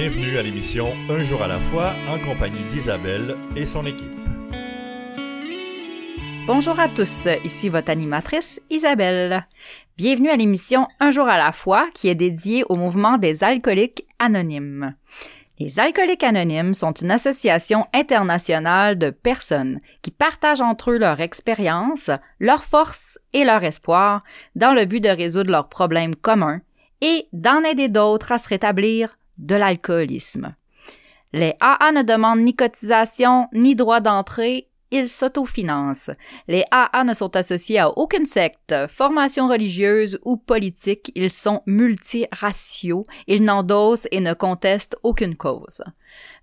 Bienvenue à l'émission Un jour à la fois en compagnie d'Isabelle et son équipe. Bonjour à tous, ici votre animatrice Isabelle. Bienvenue à l'émission Un jour à la fois qui est dédiée au mouvement des alcooliques anonymes. Les Alcooliques Anonymes sont une association internationale de personnes qui partagent entre eux leur expérience, leurs forces et leur espoir dans le but de résoudre leurs problèmes communs et d'en aider d'autres à se rétablir de l'alcoolisme. Les AA ne demandent ni cotisation ni droit d'entrée, ils s'autofinancent. Les AA ne sont associés à aucune secte, formation religieuse ou politique, ils sont multiraciaux, ils n'endossent et ne contestent aucune cause.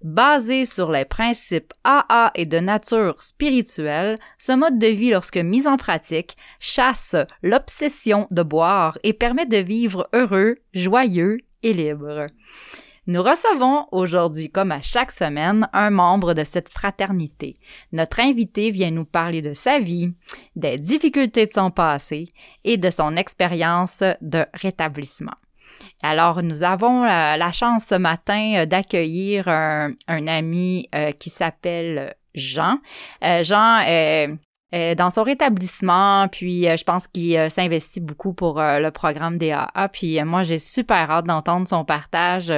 Basé sur les principes AA et de nature spirituelle, ce mode de vie, lorsque mis en pratique, chasse l'obsession de boire et permet de vivre heureux, joyeux et libre. Nous recevons aujourd'hui, comme à chaque semaine, un membre de cette fraternité. Notre invité vient nous parler de sa vie, des difficultés de son passé et de son expérience de rétablissement. Alors, nous avons euh, la chance ce matin euh, d'accueillir un, ami euh, qui s'appelle Jean. Jean est euh, dans son rétablissement, puis euh, je pense qu'il euh, s'investit beaucoup pour le programme DAA, puis moi j'ai super hâte d'entendre son partage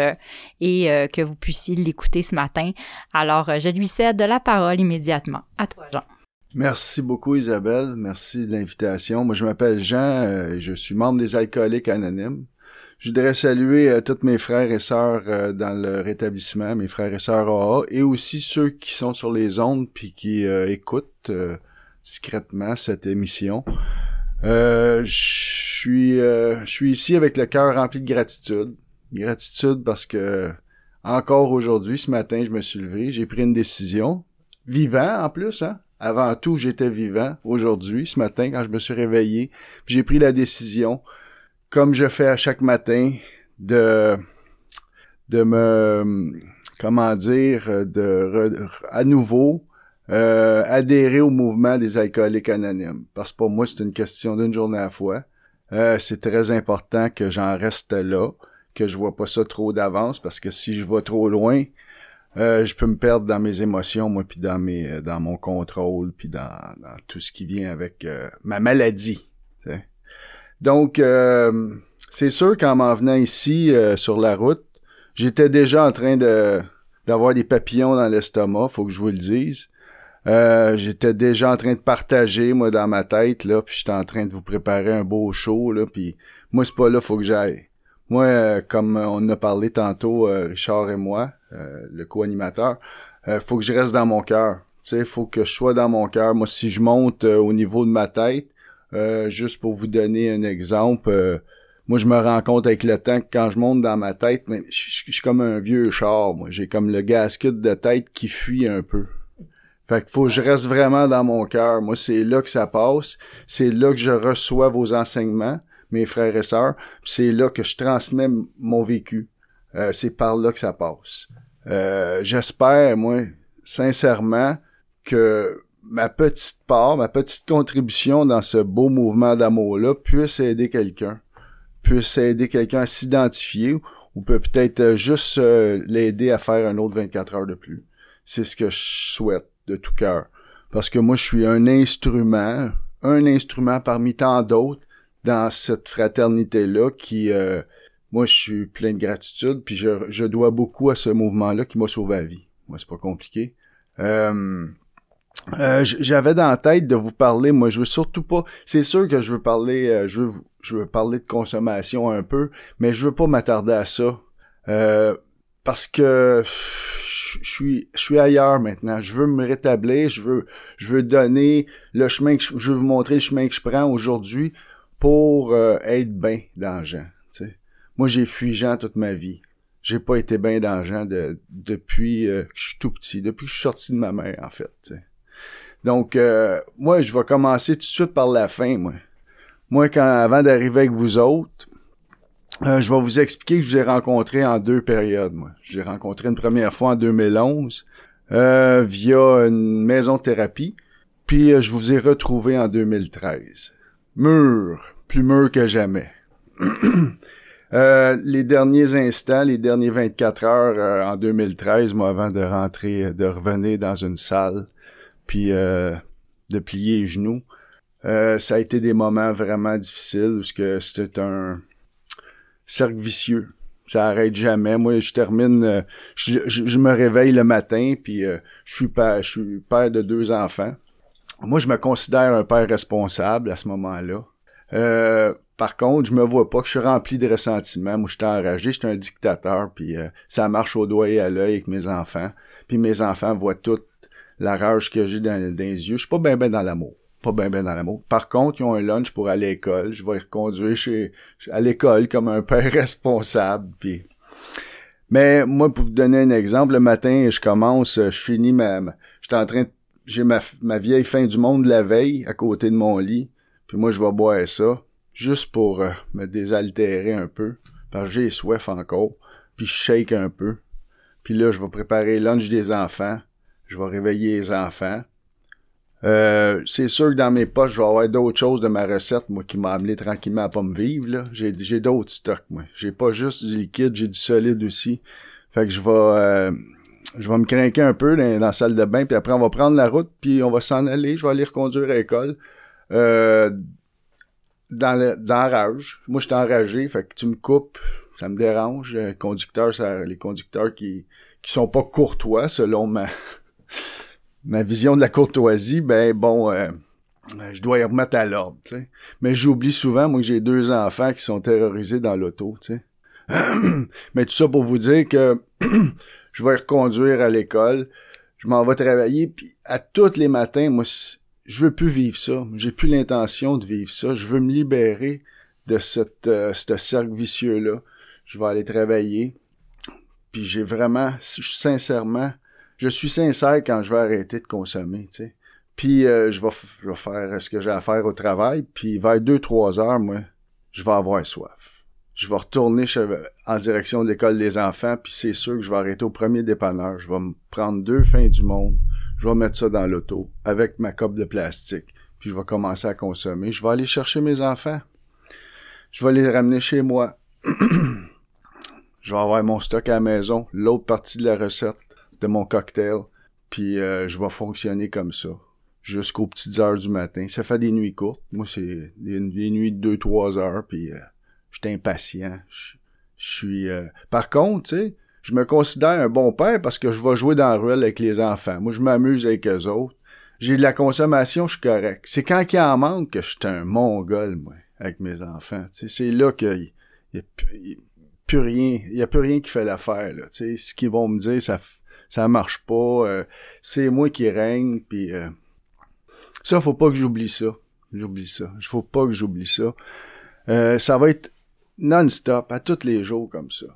et que vous puissiez l'écouter ce matin. Alors je lui cède la parole immédiatement. À toi Jean. Merci beaucoup Isabelle, merci de l'invitation. Moi je m'appelle Jean, je suis membre des alcooliques anonymes. Je voudrais saluer tous mes frères et sœurs dans le rétablissement, mes frères et sœurs AA, et aussi ceux qui sont sur les ondes puis qui écoutent discrètement cette émission. Euh, je suis euh, je suis ici avec le cœur rempli de gratitude. Gratitude parce que encore aujourd'hui, ce matin, je me suis levé, j'ai pris une décision. Vivant en plus, hein? Avant tout, j'étais vivant aujourd'hui, ce matin, quand je me suis réveillé. J'ai pris la décision, comme je fais à chaque matin, de de me comment dire, de à nouveau euh, adhérer au mouvement des alcooliques anonymes. Parce que pour moi, c'est une question d'une journée à la fois. Euh, c'est très important que j'en reste là, que je vois pas ça trop d'avance, parce que si je vais trop loin, euh, je peux me perdre dans mes émotions, moi, puis dans mes, dans mon contrôle, puis dans, dans tout ce qui vient avec ma maladie. Donc, c'est sûr qu'en m'en venant ici sur la route, j'étais déjà en train de d'avoir des papillons dans l'estomac, faut que je vous le dise. Euh, j'étais déjà en train de partager, moi, dans ma tête, là, puis j'étais en train de vous préparer un beau show, là, puis moi, c'est pas là, faut que j'aille. Moi, euh, comme on a parlé tantôt, euh, Richard et moi, le co-animateur, faut que je reste dans mon cœur. Tu sais, faut que je sois dans mon cœur. Moi, si je monte au niveau de ma tête, juste pour vous donner un exemple, moi, je me rends compte avec le temps que quand je monte dans ma tête, mais je suis comme un vieux char, moi. J'ai comme le gasket de tête qui fuit un peu. Fait qu'il faut que je reste vraiment dans mon cœur. Moi, c'est là que ça passe. C'est là que je reçois vos enseignements, mes frères et sœurs. C'est là que je transmets mon vécu. Euh, c'est par là que ça passe. Euh, j'espère, moi, sincèrement, que ma petite part, ma petite contribution dans ce beau mouvement d'amour-là puisse aider quelqu'un. Puisse aider quelqu'un à s'identifier ou peut peut-être juste euh, l'aider à faire un autre 24 heures de plus. C'est ce que je souhaite de tout cœur. Parce que moi, je suis un instrument, un instrument parmi tant d'autres dans cette fraternité-là qui, euh, moi, je suis plein de gratitude, puis je, dois beaucoup à ce mouvement-là qui m'a sauvé la vie. Moi, c'est pas compliqué. Euh, euh, j'avais dans la tête de vous parler, moi je veux surtout pas, c'est sûr que je veux parler, je veux parler de consommation un peu, mais je veux pas m'attarder à ça. Parce que je suis je suis ailleurs maintenant. Je veux me rétablir, je veux je veux donner le chemin que je, veux vous montrer le chemin que je prends aujourd'hui pour euh, être bien dans Jean. Moi, j'ai fui Jean toute ma vie. J'ai pas été bien dans Jean de, depuis euh, que je suis tout petit, depuis que je suis sorti de ma mère, en fait. Donc, euh, moi, je vais commencer tout de suite par la fin, moi. Moi, quand avant d'arriver avec vous autres, euh, je vais vous expliquer que je vous ai rencontré en deux périodes. Moi, j'ai rencontré une première fois en 2011 euh, via une maison de thérapie, puis euh, je vous ai retrouvé en 2013. Mûr, plus mûr que jamais. Euh, les derniers instants, les derniers 24 heures en 2013, moi, avant de rentrer, de revenir dans une salle, puis de plier les genoux, ça a été des moments vraiment difficiles parce que c'était un cercle vicieux. Ça arrête jamais. Moi, je termine, je, je, me réveille le matin, puis je suis père, je suis père de deux enfants. Moi, je me considère un père responsable à ce moment-là. Euh, par contre, je me vois pas que je suis rempli de ressentiments. Moi, je suis enragé, je suis un dictateur, puis euh, ça marche au doigt et à l'œil avec mes enfants. Puis mes enfants voient toute la rage que j'ai dans, les yeux. Je suis pas bien ben dans l'amour. Pas bien ben dans l'amour. Par contre, ils ont un lunch pour aller à l'école. Je vais les reconduire chez, à l'école comme un père responsable. Mais moi, pour vous donner un exemple, le matin, je commence, je finis ma... je en train de... J'ai ma, ma vieille fin du monde la veille à côté de mon lit. Puis moi, je vais boire ça juste pour euh, me désaltérer un peu, parce que j'ai soif encore, puis je shake un peu. Puis là, je vais préparer lunch des enfants, je vais réveiller les enfants. Euh, c'est sûr que dans mes poches, je vais avoir d'autres choses de ma recette, moi, qui m'a amené tranquillement à pas me vivre, là. J'ai, j'ai d'autres stocks, moi. J'ai pas juste du liquide, j'ai du solide aussi. Fait que je vais, euh, je vais me craquer un peu dans, la salle de bain, puis après, on va prendre la route, puis on va s'en aller. Je vais aller reconduire à l'école. Euh, dans dans rage. Moi, je suis enragé, fait que tu me coupes, ça me dérange. Les conducteurs, ça, les conducteurs qui qui sont pas courtois selon ma ma vision de la courtoisie, ben bon, euh, je dois y remettre à l'ordre. Mais j'oublie souvent, moi, que j'ai deux enfants qui sont terrorisés dans l'auto. Mais tout ça pour vous dire que je vais reconduire à l'école, je m'en vais travailler, puis à tous les matins, moi, je veux plus vivre ça. J'ai plus l'intention de vivre ça. Je veux me libérer de cette, euh, ce cercle vicieux-là. Je vais aller travailler. Puis j'ai vraiment, sincèrement, je suis sincère quand je vais arrêter de consommer, tu sais. Puis euh, je, vais, faire ce que j'ai à faire au travail. Puis vers deux, trois heures, moi, je vais avoir soif. Je vais retourner en direction de l'école des enfants, puis c'est sûr que je vais arrêter au premier dépanneur. Je vais me prendre deux fins du monde je vais mettre ça dans l'auto avec ma coupe de plastique, puis je vais commencer à consommer. Je vais aller chercher mes enfants. Je vais les ramener chez moi. je vais avoir mon stock à la maison, l'autre partie de la recette de mon cocktail, puis euh, je vais fonctionner comme ça jusqu'aux petites heures du matin. Ça fait des nuits courtes. Moi, c'est des, nuits de 2-3 heures, puis euh, je suis impatient. Je suis... Euh, par contre, tu sais, je me considère un bon père parce que je vais jouer dans la ruelle avec les enfants. Moi, je m'amuse avec eux autres. J'ai de la consommation, je suis correct. C'est quand il en manque que je suis un mongol, moi, avec mes enfants. C'est là qu'il n'y a, plus rien. Il y a plus rien qui fait l'affaire. Là. Ce qu'ils vont me dire, ça ça marche pas. Euh, c'est moi qui règne. Puis euh, ça, faut pas que j'oublie ça. J'oublie ça. Il faut pas que j'oublie ça. Euh, ça va être non-stop, à tous les jours comme ça.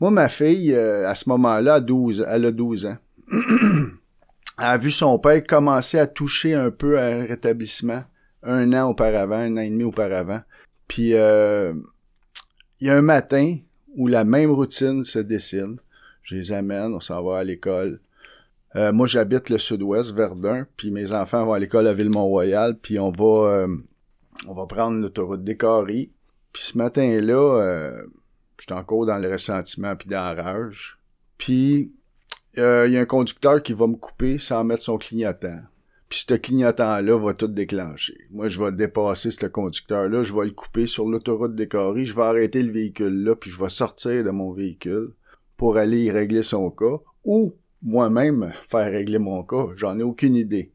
Moi, ma fille, euh, à ce moment-là, 12, elle a 12 ans. elle a vu son père commencer à toucher un peu à un rétablissement un an auparavant, un an et demi auparavant. Puis, euh, il y a un matin où la même routine se dessine. Je les amène, on s'en va à l'école. Euh, moi, j'habite le sud-ouest, Verdun, puis mes enfants vont à l'école à Ville-Mont-Royal, puis on va on va prendre l'autoroute Décarie. Puis ce matin-là, J'étais encore dans le ressentiment puis dans la rage. Puis euh, il y a un conducteur qui va me couper sans mettre son clignotant. Puis ce clignotant-là va tout déclencher. Moi, je vais dépasser ce conducteur-là, je vais le couper sur l'autoroute décorée, je vais arrêter le véhicule-là, puis je vais sortir de mon véhicule pour aller y régler son cas, ou moi-même faire régler mon cas. J'en ai aucune idée.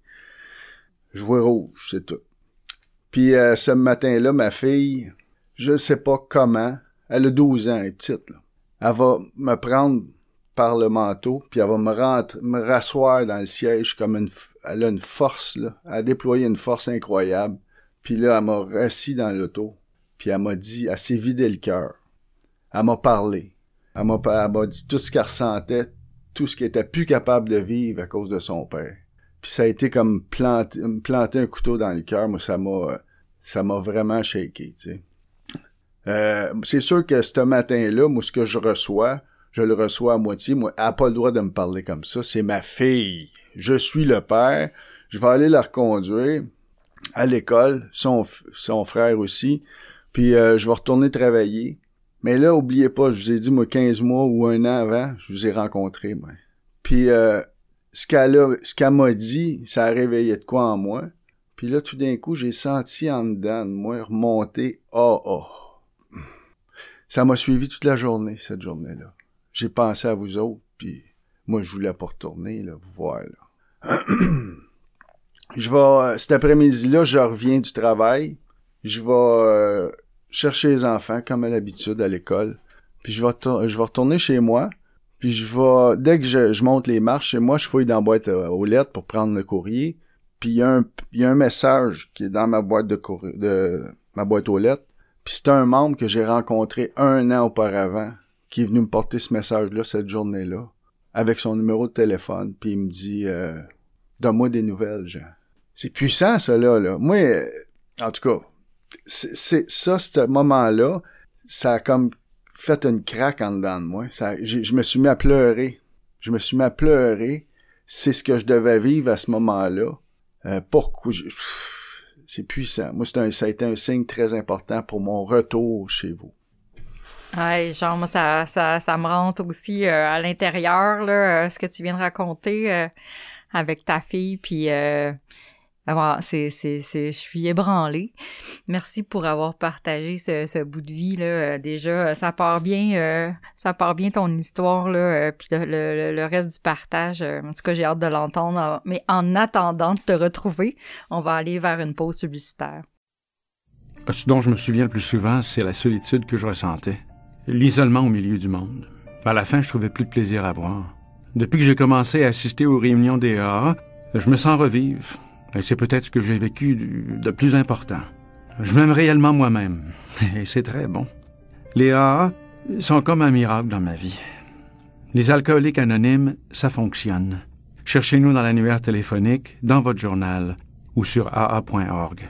Je vois rouge, c'est tout. Puis euh, ce matin-là, ma fille, je sais pas comment, elle a 12 ans, elle est petite, là. Elle va me prendre par le manteau, puis elle va me rasseoir dans le siège comme une, elle a une force. Elle a déployé une force incroyable. Puis là, elle m'a rassis dans l'auto, puis elle m'a dit, elle s'est vidé le cœur. Elle m'a parlé. Elle m'a, dit tout ce qu'elle ressentait, tout ce qu'elle était plus capable de vivre à cause de son père. Puis ça a été comme planter, planter un couteau dans le cœur. Moi, ça m'a, ça m'a vraiment shaké, tu sais. Euh, c'est sûr que ce matin-là, moi, ce que je reçois, je le reçois à moitié. Moi, elle n'a pas le droit de me parler comme ça. C'est ma fille. Je suis le père. Je vais aller la reconduire à l'école, son, son frère aussi. Puis euh, je vais retourner travailler. Mais là, oubliez pas, je vous ai dit, moi, 15 mois ou un an avant, je vous ai rencontré, moi. Puis, euh, ce qu'elle m'a dit, ça a réveillé de quoi en moi. Puis là, tout d'un coup, j'ai senti en dedans de moi remonter, oh, oh. Ça m'a suivi toute la journée, cette journée-là. J'ai pensé à vous autres, puis moi, je voulais pas retourner, là, vous voir, là. je vais, euh, cet après-midi-là, je reviens du travail. Je vais euh, chercher les enfants, comme à l'habitude, à l'école. Puis je vais, je vais retourner chez moi. Puis je vais, dès que je, monte les marches chez moi, je fouille dans la boîte euh, aux lettres pour prendre le courrier. Puis il y, a un, y a un message qui est dans ma boîte de courrier, de ma boîte aux lettres. Puis c'est un membre que j'ai rencontré un an auparavant qui est venu me porter ce message-là cette journée-là avec son numéro de téléphone. Puis il me dit euh, Donne-moi des nouvelles, Jean. C'est puissant, ça, là. là. Moi, en tout cas, c'est ça, ce moment-là, ça a comme fait une craque en dedans de moi. Ça, je me suis mis à pleurer. Je me suis mis à pleurer. C'est ce que je devais vivre à ce moment-là. Euh, pourquoi c'est puissant. Moi, ça a été un signe très important pour mon retour chez vous. Ouais, genre moi ça, ça, ça me rentre aussi euh, à l'intérieur là, euh, ce que tu viens de raconter avec ta fille, puis ah, c'est, c'est, c'est, je suis ébranlée. Merci pour avoir partagé ce, ce bout de vie là. Euh, déjà, ça part bien, euh, ça part bien ton histoire là. Euh, puis le, le, reste du partage, en tout cas, j'ai hâte de l'entendre. Mais en attendant de te retrouver, on va aller vers une pause publicitaire. Ce dont je me souviens le plus souvent, c'est la solitude que je ressentais, l'isolement au milieu du monde. À la fin, je trouvais plus de plaisir à voir. Depuis que j'ai commencé à assister aux réunions des AA, je me sens revivre et c'est peut-être ce que j'ai vécu de plus important. Je m'aime réellement moi-même. Et c'est très bon. Les AA sont comme un miracle dans ma vie. Les alcooliques anonymes, ça fonctionne. Cherchez-nous dans l'annuaire téléphonique, dans votre journal ou sur aa.org.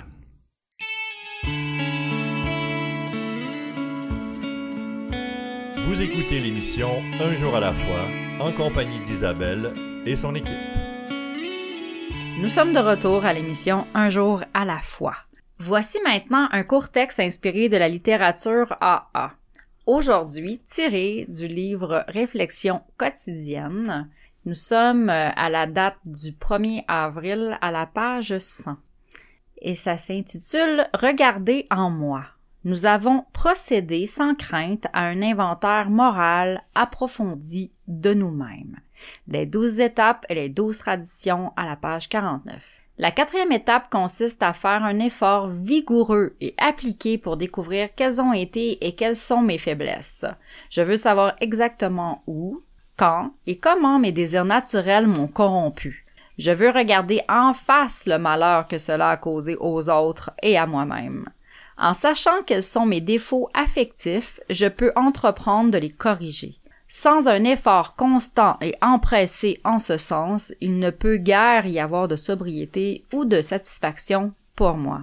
Vous écoutez l'émission Un jour à la fois en compagnie d'Isabelle et son équipe. Nous sommes de retour à l'émission Un jour à la fois. Voici maintenant un court texte inspiré de la littérature AA. Aujourd'hui, tiré du livre Réflexion quotidienne. Nous sommes à la date du 1er avril à la page 100. Et ça s'intitule Regardez en moi. Nous avons procédé sans crainte à un inventaire moral approfondi de nous-mêmes les douze étapes et les douze traditions à la page 49. La quatrième étape consiste à faire un effort vigoureux et appliqué pour découvrir quelles ont été et quelles sont mes faiblesses. Je veux savoir exactement où, quand et comment mes désirs naturels m'ont corrompu. Je veux regarder en face le malheur que cela a causé aux autres et à moi-même. En sachant quels sont mes défauts affectifs, je peux entreprendre de les corriger. Sans un effort constant et empressé en ce sens, il ne peut guère y avoir de sobriété ou de satisfaction pour moi.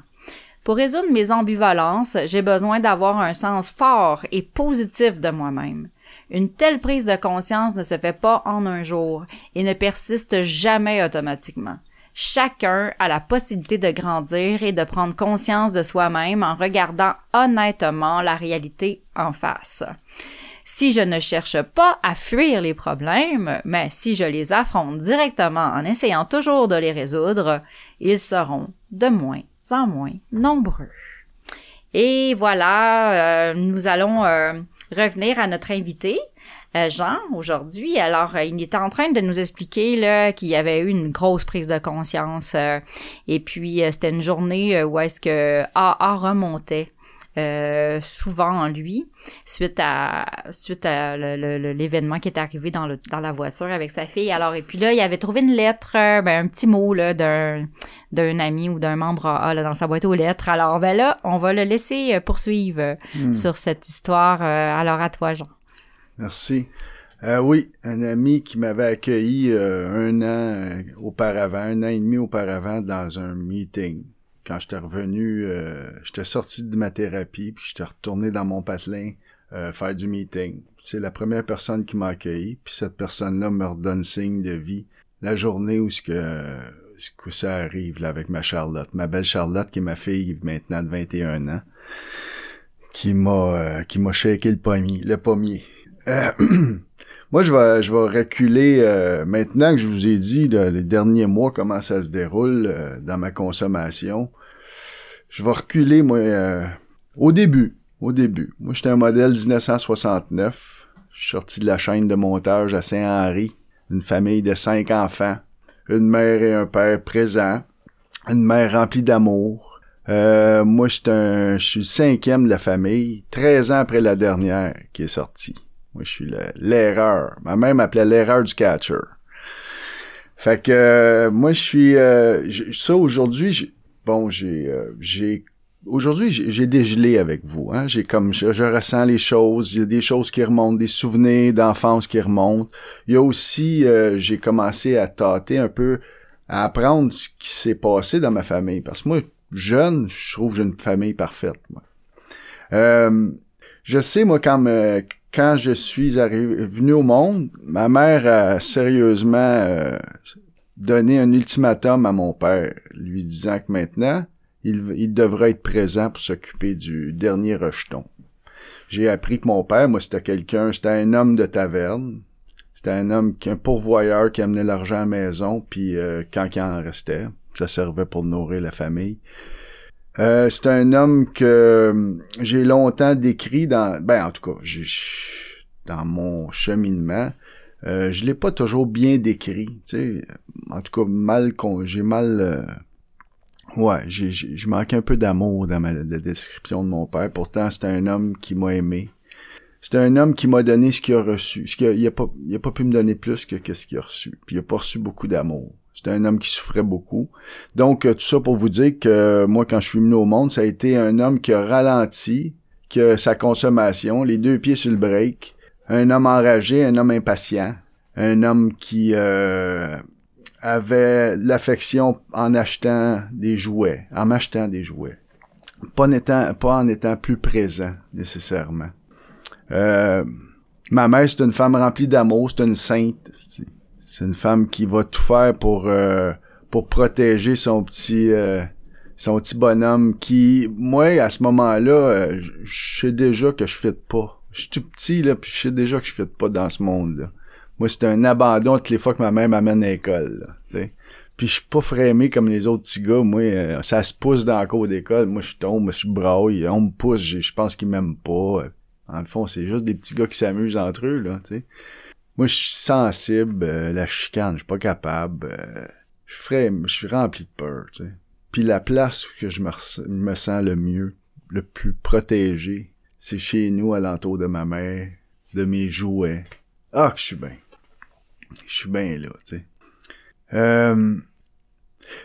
Pour résoudre mes ambivalences, j'ai besoin d'avoir un sens fort et positif de moi-même. Une telle prise de conscience ne se fait pas en un jour et ne persiste jamais automatiquement. Chacun a la possibilité de grandir et de prendre conscience de soi-même en regardant honnêtement la réalité en face si je ne cherche pas à fuir les problèmes, mais si je les affronte directement en essayant toujours de les résoudre, ils seront de moins en moins nombreux. Et voilà, euh, nous allons euh, revenir à notre invité, euh, Jean, aujourd'hui. Alors, il était en train de nous expliquer qu'il y avait eu une grosse prise de conscience. et puis, c'était une journée où est-ce que AA remontait euh, souvent en lui suite à suite à l'événement qui est arrivé dans le dans la voiture avec sa fille. Alors et puis là, il avait trouvé une lettre, euh, ben, un petit mot là d'un d'un ami ou d'un membre AA là, dans sa boîte aux lettres. Alors ben là, on va le laisser euh, poursuivre hmm. sur cette histoire. alors à toi, Jean. Merci. Euh, oui, un ami qui m'avait accueilli un an auparavant, un an et demi auparavant dans un meeting quand j'étais revenu, euh, j'étais sorti de ma thérapie, puis j'étais retourné dans mon patelin euh, faire du meeting. C'est la première personne qui m'a accueilli, puis cette personne-là me redonne signe de vie la journée où ce que, ce que ça arrive là avec ma Charlotte, ma belle Charlotte qui est ma fille maintenant de 21 ans, qui m'a euh, qui m'a shaké le pommier, le pommier. Euh, moi, je vais je vais reculer euh, maintenant que je vous ai dit les derniers mois comment ça se déroule dans ma consommation. Je vais reculer moi au début, au début. Moi, j'étais un modèle 1969. Je sorti de la chaîne de montage à Saint-Henri, une famille de cinq enfants, une mère et un père présents, une mère remplie d'amour, euh, moi, je suis le cinquième de la famille, 13 ans après la dernière qui est sortie. Moi, je suis l'erreur. Ma mère m'appelait l'erreur du catcher. Fait que euh, moi, je suis euh, ça aujourd'hui. Bon, j'ai j'ai aujourd'hui j'ai dégelé avec vous. Hein? J'ai comme je, ressens les choses. Il y a des choses qui remontent, des souvenirs d'enfance qui remontent. Il y a aussi j'ai commencé à tâter un peu à apprendre ce qui s'est passé dans ma famille parce que moi jeune, je trouve que j'ai une famille parfaite. Moi. Euh, je sais, moi, quand, quand je suis arrivé, venu au monde, ma mère a sérieusement euh, donné un ultimatum à mon père, lui disant que maintenant, il, il devrait être présent pour s'occuper du dernier rejeton. J'ai appris que mon père, moi, c'était quelqu'un, c'était un homme de taverne. C'était un homme, un pourvoyeur qui amenait l'argent à la maison, puis euh, quand il en restait, ça servait pour nourrir la famille. Euh, c'est un homme que j'ai longtemps décrit dans, ben en tout cas, dans mon cheminement. Euh, je l'ai pas toujours bien décrit, tu sais. En tout cas, mal j'ai mal, euh, ouais, j'ai, je manque un peu d'amour dans ma la description de mon père. Pourtant, c'est un homme qui m'a aimé. C'est un homme qui m'a donné ce qu'il a reçu. Ce qu'il a, il a pas, il a pas pu me donner plus que, que ce qu'il a reçu. Puis il a pas reçu beaucoup d'amour. C'était un homme qui souffrait beaucoup. Donc, euh, tout ça pour vous dire que euh, moi, quand je suis venu au monde, ça a été un homme qui a ralenti que sa consommation, les deux pieds sur le break, un homme enragé, un homme impatient, un homme qui euh, avait l'affection en achetant des jouets, en m'achetant des jouets, pas en étant, pas en étant plus présent nécessairement. ma mère, c'est une femme remplie d'amour, c'est une sainte. C'est une femme qui va tout faire pour euh, pour protéger son petit euh, son petit bonhomme qui moi à ce moment-là euh, je sais déjà que je fais pas. Je suis tout petit là puis je sais déjà que je fais pas dans ce monde-là. Moi c'est un abandon toutes les fois que ma mère m'amène à l'école, sais. Puis je suis pas frémé comme les autres petits gars. Moi, ça se pousse dans la cour d'école. Moi, je tombe, je braille. On me pousse. Je pense qu'ils m'aiment pas. En le fond, c'est juste des petits gars qui s'amusent entre eux, là. Moi, je suis sensible, euh, la chicane, je suis pas capable. Euh, je ferais, je suis rempli de peur, tu sais. Puis la place où je me, sens le mieux, le plus protégé, c'est chez nous, à l'entour de ma mère, de mes jouets. Ah, que je suis bien. Je suis bien là, tu sais. Euh,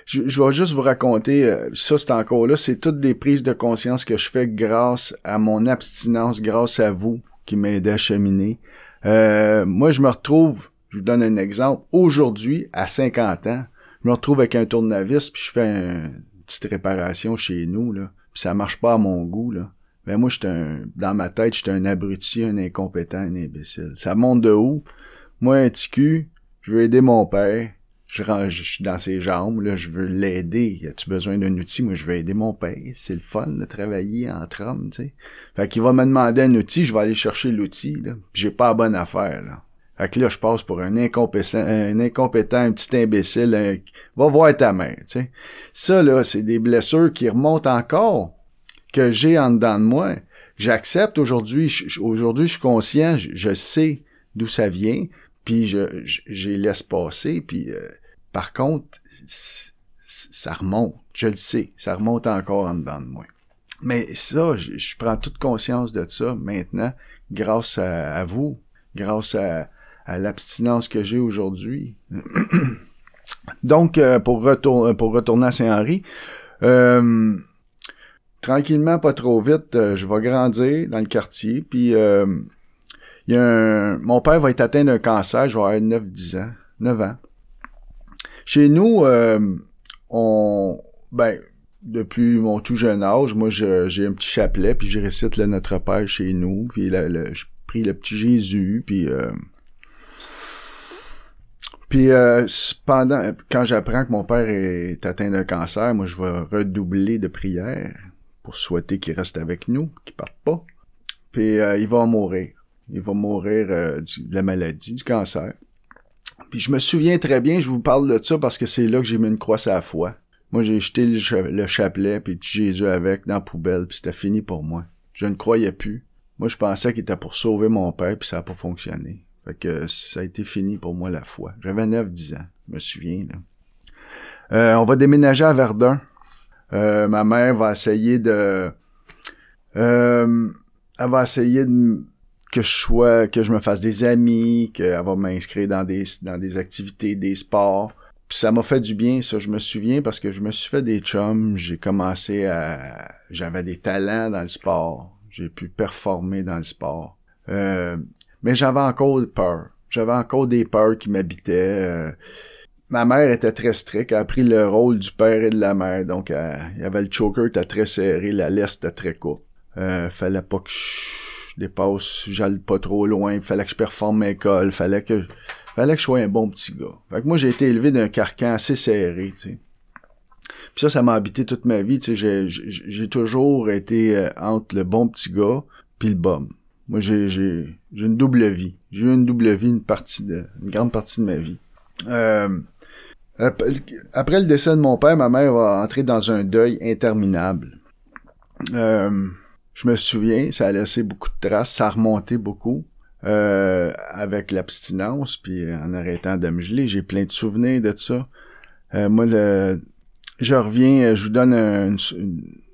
je, vais juste vous raconter, ça c'est encore là, c'est toutes des prises de conscience que je fais grâce à mon abstinence, grâce à vous qui m'aidez à cheminer. Euh, moi, je me retrouve, je vous donne un exemple, aujourd'hui, à 50 ans, je me retrouve avec un tournevis, puis je fais une petite réparation chez nous, là, puis ça marche pas à mon goût, là. Ben moi, j'étais un, dans ma tête, j'étais un abruti, un incompétent, un imbécile. Ça monte de où? Moi, un petit je veux aider mon père, je, suis dans ses jambes, là, je veux l'aider. As-tu besoin d'un outil? Moi, je veux aider mon père. C'est le fun de travailler entre hommes, tu. Fait qu'il va me demander un outil, je vais aller chercher l'outil, là. j'ai pas la bonne affaire, là. Fait que là, je passe pour un incompétent, un incompétent, un petit imbécile. Va voir ta mère, tu sais. Ça, là, c'est des blessures qui remontent encore, que j'ai en dedans de moi. J'accepte aujourd'hui, aujourd'hui, je suis conscient, je, sais d'où ça vient, puis je, je, laisse passer, puis euh, par contre, ça remonte, je le sais, ça remonte encore en dedans de moi. Mais ça, je, prends toute conscience de ça maintenant, grâce à, vous, grâce à, l'abstinence que j'ai aujourd'hui. Donc, euh, pour, retour, pour retourner à Saint-Henri, euh, tranquillement, pas trop vite, euh, je vais grandir dans le quartier, puis il y a un, mon père va être atteint d'un cancer, je vais avoir 9-10 ans, 9 ans. Chez nous, on, ben, depuis mon tout jeune âge, moi, j'ai un petit chapelet, puis je récite le Notre Père chez nous, puis le, je prie le petit Jésus, puis... Euh, puis euh, quand j'apprends que mon père est atteint d'un cancer, moi, je vais redoubler de prières pour souhaiter qu'il reste avec nous, qu'il parte pas. Puis euh, il va mourir. Il va mourir euh, de la maladie, du cancer. Puis je me souviens très bien, je vous parle de ça parce que c'est là que j'ai mis une croix à la foi. Moi, j'ai jeté le, chapelet, puis Jésus avec dans la poubelle, puis c'était fini pour moi. Je ne croyais plus. Moi, je pensais qu'il était pour sauver mon père, puis ça n'a pas fonctionné. Fait que ça a été fini pour moi la foi. J'avais 9-10 ans, je me souviens. Là. Euh, on va déménager à Verdun. Euh, ma mère va essayer de... Euh, elle va essayer de que je sois, que je me fasse des amis, qu'elle va m'inscrire dans des, dans des activités, des sports. Puis ça m'a fait du bien, ça, je me souviens, parce que je me suis fait des chums, j'ai commencé à... J'avais des talents dans le sport, j'ai pu performer dans le sport. Euh, mais j'avais encore peur. J'avais encore des peurs qui m'habitaient. Euh, ma mère était très stricte, elle a pris le rôle du père et de la mère, donc il y avait le choker, était très serré, la laisse était très courte. Euh, fallait pas que je dépasse, j'allais pas trop loin, fallait que je performe mes école, fallait que fallait que je sois un bon petit gars. Fait que moi, j'ai été élevé d'un carcan assez serré, tu sais. Puis ça, ça m'a habité toute ma vie, tu sais. J'ai toujours été euh, entre le bon petit gars puis le bum. Moi, j'ai j'ai une double vie. J'ai eu une double vie une partie de une grande partie de ma vie. Euh, après le décès de mon père, ma mère va entrer dans un deuil interminable. Euh, je me souviens, ça a laissé beaucoup de traces, ça a remonté beaucoup. Euh, avec l'abstinence, puis en arrêtant de me geler, j'ai plein de souvenirs de ça. Euh, moi, je reviens, je vous donne une,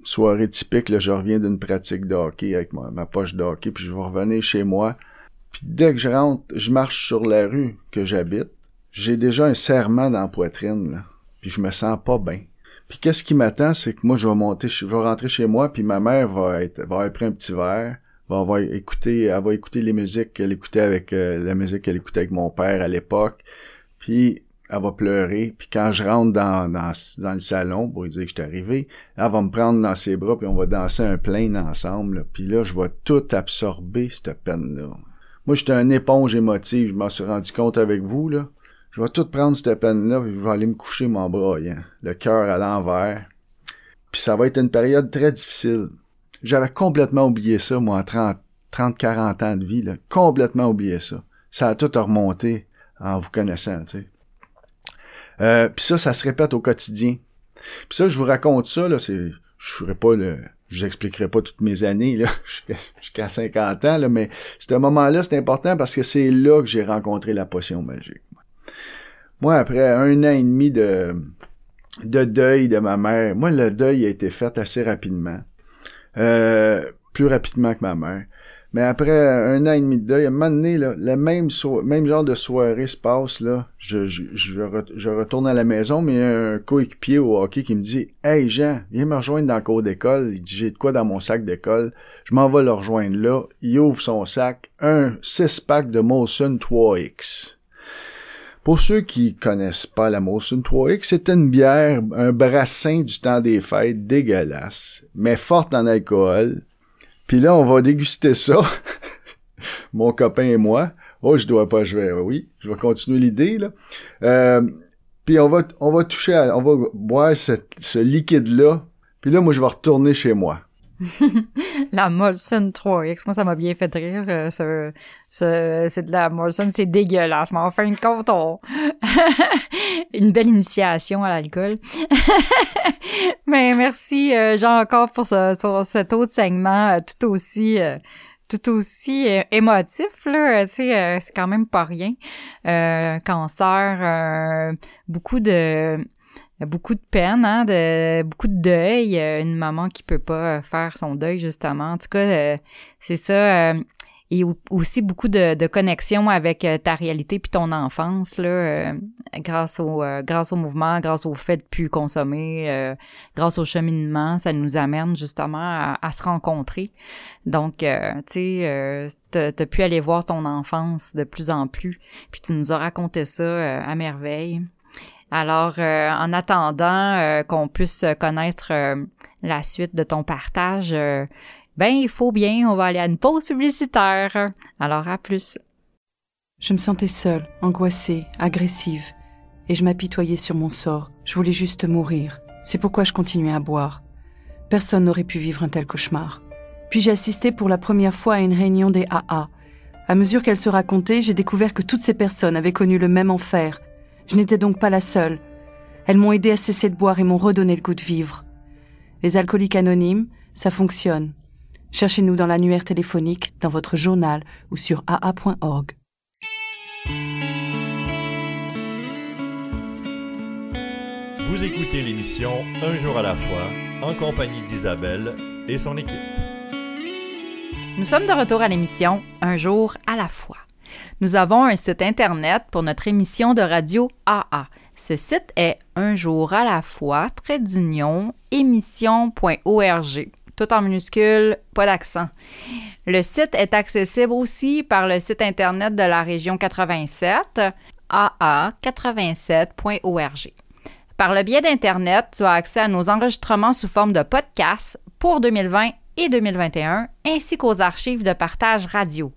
soirée typique, là, je reviens d'une pratique de hockey avec ma, poche de hockey, puis je vais revenir chez moi. Puis dès que je rentre, je marche sur la rue que j'habite, j'ai déjà un serrement dans la poitrine, là, puis je me sens pas bien. Puis qu'est-ce qui m'attend, c'est que moi, je vais monter, je vais rentrer chez moi, puis ma mère va être, va avoir pris un petit verre, va, écouter, elle va écouter les musiques qu'elle écoutait avec euh, la musique qu'elle écoutait avec mon père à l'époque. Puis elle va pleurer. Puis quand je rentre dans, dans, dans le salon pour lui dire que je suis arrivé, elle va me prendre dans ses bras puis on va danser un plein ensemble. Puis là, je vais tout absorber cette peine-là. Moi, j'étais un éponge émotive. Je m'en suis rendu compte avec vous, là. Je vais tout prendre cette peine-là je vais aller me coucher mon bras, le cœur à l'envers. Puis ça va être une période très difficile. J'avais complètement oublié ça, moi, en 30, 30, 40 ans de vie, là. Complètement oublié ça. Ça a tout remonté en vous connaissant, tu sais. Euh, puis ça, ça se répète au quotidien. Puis ça, je vous raconte ça, là, c'est... Je ferai pas le... Je vous expliquerai pas toutes mes années, là, jusqu'à 50 ans, là, mais ce moment-là, c'est important parce que c'est là que j'ai rencontré la potion magique. Moi, après un an et demi de, de deuil de ma mère, moi, le deuil a été fait assez rapidement. Euh, plus rapidement que ma mère. Mais après un an et demi de deuil, à un moment donné, là, le même, même genre de soirée se passe, là. Je, je, je, retourne à la maison, mais il y a un coéquipier au hockey qui me dit Hey Jean, viens me rejoindre dans le cours d'école. Il dit J'ai de quoi dans mon sac d'école. Je m'en vais le rejoindre là. Il ouvre son sac, un 6-pack de Molson 3X. Pour ceux qui connaissent pas la Molson 3X, c'est une bière, un brassin du temps des fêtes dégueulasse, mais forte en alcool. Puis là, on va déguster ça, mon copain et moi. Oh, je dois pas, je vais, oui, je vais continuer l'idée, là. Euh, puis on va, on va toucher, on va boire ce liquide-là. Puis là, moi, je vais retourner chez moi. la Molson 3X, moi, ça m'a bien fait rire. Euh, c'est de la Molson, c'est dégueulasse. Mais en fin de compte, une belle initiation à l'alcool. mais merci, euh, Jean, encore pour ce, sur cet autre segment euh, tout aussi... tout aussi émotif là, tu sais, c'est quand même pas rien. cancer, beaucoup de beaucoup de peine, hein, de, beaucoup de deuil, euh, une maman qui peut pas faire son deuil justement. En tout cas, euh, c'est ça. Euh, et aussi beaucoup de, connexion avec ta réalité puis ton enfance là, grâce au grâce au mouvement, grâce au fait de plus consommer, grâce au cheminement, ça nous amène justement à, à se rencontrer. Donc, tu sais, t'as pu aller voir ton enfance de plus en plus, puis tu nous as raconté ça à merveille. Alors, euh, en attendant euh, qu'on puisse connaître euh, la suite de ton partage, ben il faut bien, on va aller à une pause publicitaire. Alors, à plus. Je me sentais seule, angoissée, agressive, et je m'apitoyais sur mon sort. Je voulais juste mourir. C'est pourquoi je continuais à boire. Personne n'aurait pu vivre un tel cauchemar. Puis j'ai assisté pour la première fois à une réunion des AA. À mesure qu'elle se racontait, j'ai découvert que toutes ces personnes avaient connu le même enfer. Je n'étais donc pas la seule. Elles m'ont aidé à cesser de boire et m'ont redonné le goût de vivre. Les alcooliques anonymes, ça fonctionne. Cherchez-nous dans l'annuaire téléphonique, dans votre journal ou sur aa.org. Vous écoutez l'émission Un jour à la fois en compagnie d'Isabelle et son équipe. Nous sommes de retour à l'émission Un jour à la fois. Nous avons un site internet pour notre émission de radio AA. Ce site est un jour à la fois, trait émission.org. Tout en minuscule, pas d'accent. Le site est accessible aussi par le site internet de la région 87, aa87.org. Par le biais d'Internet, tu as accès à nos enregistrements sous forme de podcasts pour 2020 et 2021, ainsi qu'aux archives de partage radio.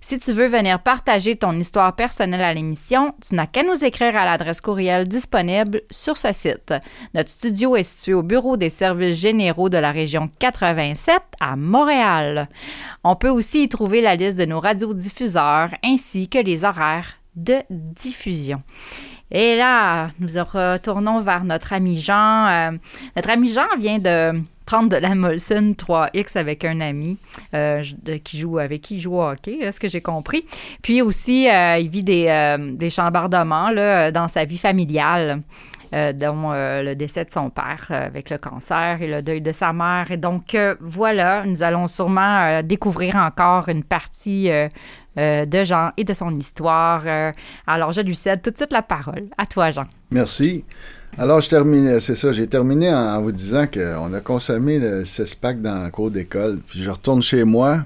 Si tu veux venir partager ton histoire personnelle à l'émission, tu n'as qu'à nous écrire à l'adresse courriel disponible sur ce site. Notre studio est situé au bureau des services généraux de la région 87 à Montréal. On peut aussi y trouver la liste de nos radiodiffuseurs ainsi que les horaires de diffusion. Et là, nous retournons vers notre ami Jean. Euh, notre ami Jean vient de prendre de la Molson 3X avec un ami euh, qui joue avec qui il joue au hockey, ce que j'ai compris? Puis aussi, euh, il vit des, des chambardements là, dans sa vie familiale. dont le décès de son père avec le cancer et le deuil de sa mère. Et donc, voilà, nous allons sûrement découvrir encore une partie euh, de Jean et de son histoire. Euh, alors, je lui cède tout de suite la parole. À toi, Jean. Merci. Alors, je termine, c'est ça, j'ai terminé en, vous disant qu'on a consommé le 16 pack dans la cour d'école. Puis je retourne chez moi,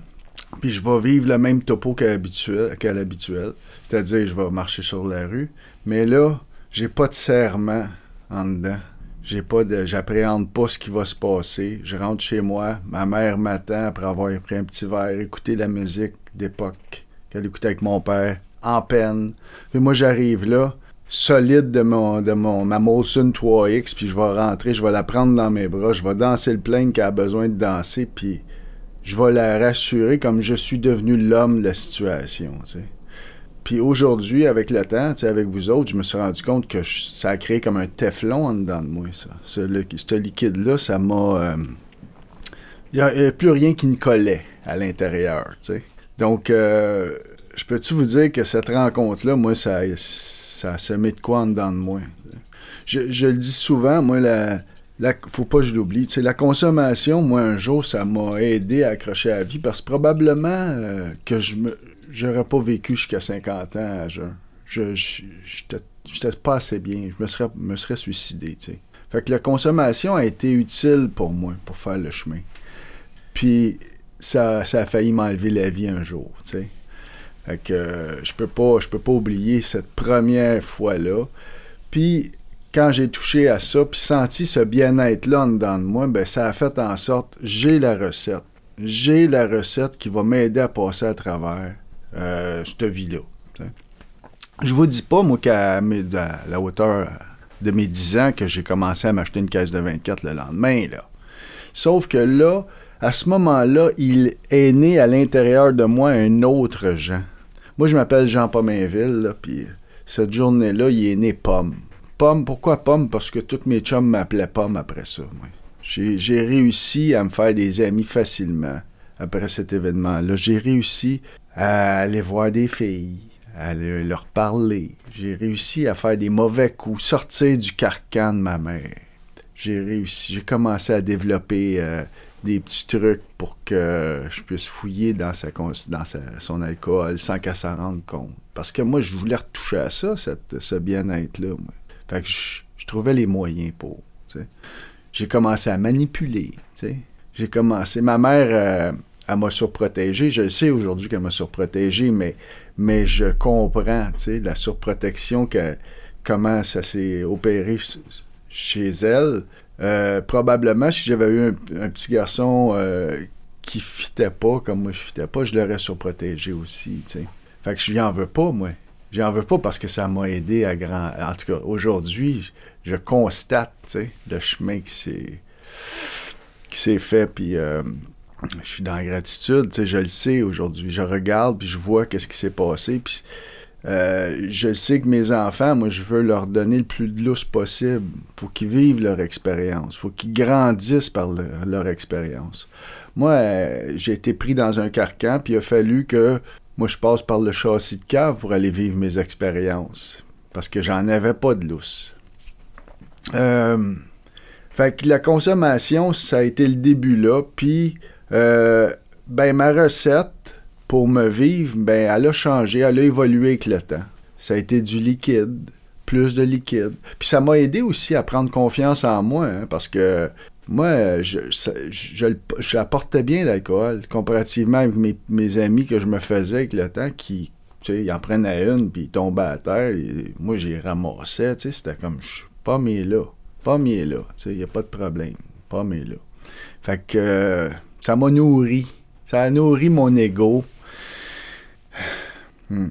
puis je vais vivre le même topo qu'à l'habituel. C'est-à-dire, je vais marcher sur la rue. Mais là, j'ai pas de serment en dedans. J'ai pas de, j'appréhende pas ce qui va se passer. Je rentre chez moi, ma mère m'attend après avoir pris un petit verre, écouté la musique d'époque qu'elle écoutait avec mon père, en peine. Puis moi, j'arrive là, solide de mon de mon ma Molson 3X, puis je vais rentrer, je vais la prendre dans mes bras, je vais danser le plein qu'elle a besoin de danser, puis je vais la rassurer comme je suis devenu l'homme de la situation, tu sais. Puis aujourd'hui, avec le temps, avec vous autres, je me suis rendu compte que ça a créé comme un teflon en dedans de moi, ça. Ce, liquide-là, ça m'a... Il n'y a, plus rien qui me collait à l'intérieur, tu sais. Donc, euh, je peux-tu vous dire que cette rencontre-là, moi, ça, ça a semé de quoi en dedans de moi? Je, le dis souvent, moi, la, la, faut pas que je l'oublie. la consommation, moi, un jour, ça m'a aidé à accrocher à la vie parce que probablement euh, que je me j'aurais pas vécu jusqu'à 50 ans à jeun. Je j'étais pas assez bien. Je me serais, suicidé. Fait que la consommation a été utile pour moi, pour faire le chemin. Puis ça, a failli m'enlever la vie un jour. Que euh, je peux peux pas oublier cette première fois-là. Puis quand j'ai touché à ça, puis senti ce bien-être-là en dedans de moi, ben ça a fait en sorte, j'ai la recette. J'ai la recette qui va m'aider à passer à travers euh, cette vie-là. Je vous dis pas, moi, qu'à la hauteur de mes 10 ans, que j'ai commencé à m'acheter une caisse de 24 le lendemain, là. Sauf que là, à ce moment-là, il est né à l'intérieur de moi un autre Jean. Moi, je m'appelle Jean Pomainville, puis cette journée-là, il est né Pomme. Pomme, pourquoi Pomme? Parce que tous mes chums m'appelaient Pomme après ça. J'ai réussi à me faire des amis facilement après cet événement-là. J'ai réussi à aller voir des filles, à leur parler. J'ai réussi à faire des mauvais coups, sortir du carcan de ma mère. J'ai réussi, j'ai commencé à développer euh, des petits trucs pour que je puisse fouiller dans, sa, dans son alcool sans qu'elle s'en rende compte. Parce que moi, je voulais retoucher à ça, cette, ce bien-être-là. Fait que je, trouvais les moyens pour. J'ai commencé à manipuler. J'ai commencé. Ma mère, euh, elle m'a surprotégé. Je sais aujourd'hui qu'elle m'a surprotégé, mais, mais je comprends la surprotection, comment ça s'est opéré chez elle. Euh, probablement, si j'avais eu un, petit garçon euh, qui fitait pas comme moi je fitais pas, je l'aurais surprotégé aussi, tu. Fait que je lui en veux pas, moi. J'en veux pas parce que ça m'a aidé à grand... En tout cas, aujourd'hui, je constate, le chemin qui s'est fait, puis euh, je suis dans la gratitude, je le sais aujourd'hui. Je regarde, puis je vois qu'est-ce qui s'est passé, puis euh, je sais que mes enfants, moi, je veux leur donner le plus de lousse possible. Faut qu'ils vivent leur expérience. Faut qu'ils grandissent par leur expérience. Moi, euh, j'ai été pris dans un carcan, puis il a fallu que moi, je passe par le châssis de cave pour aller vivre mes expériences. Parce que j'en avais pas de lousse. Euh, fait que la consommation, ça a été le début là. Puis, ben, ma recette pour me vivre, ben, elle a changé, elle a évolué avec le temps. Ça a été du liquide, plus de liquide. Puis ça m'a aidé aussi à prendre confiance en moi, hein, parce que moi, je, je, bien l'alcool, comparativement avec mes, amis que je me faisais avec le temps qui, tu sais, ils en prenaient une, puis ils tombaient à terre. Et moi, j'ai ramassé, tu sais, c'était comme, je suis pas mis là. Pas mis là, tu sais, il n'y a pas de problème. Pas mis là. Fait que ça m'a nourri. Ça a nourri mon ego. Hmm.